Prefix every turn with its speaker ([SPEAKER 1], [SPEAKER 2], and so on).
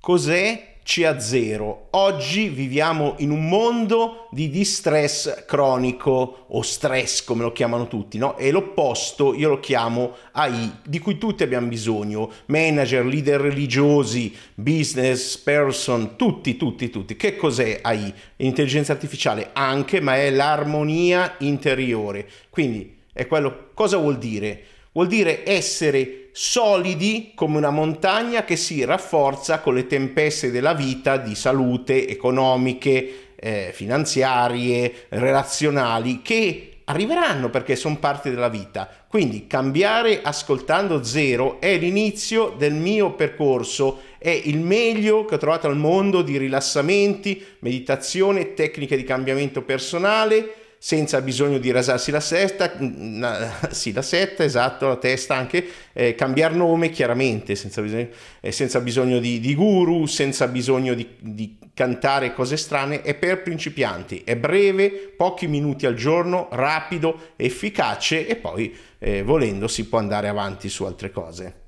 [SPEAKER 1] Cos'è CA0? Oggi viviamo in un mondo di distress cronico o stress come lo chiamano tutti, no? E l'opposto io lo chiamo AI, di cui tutti abbiamo bisogno, manager, leader religiosi, business person, tutti, tutti, tutti. Che cos'è AI? Intelligenza artificiale anche, ma è l'armonia interiore. Quindi è quello, cosa vuol dire? Vuol dire essere solidi come una montagna che si rafforza con le tempeste della vita di salute, economiche, eh, finanziarie, relazionali, che arriveranno perché sono parte della vita. Quindi cambiare ascoltando zero è l'inizio del mio percorso, è il meglio che ho trovato al mondo di rilassamenti, meditazione, tecniche di cambiamento personale senza bisogno di rasarsi la sesta, sì la setta, esatto, la testa anche, eh, cambiare nome chiaramente, senza bisogno, eh, senza bisogno di, di, guru, senza bisogno di, di cantare cose strane, è per principianti, è breve, pochi minuti al giorno, rapido, efficace e poi eh, volendo si può andare avanti su altre cose.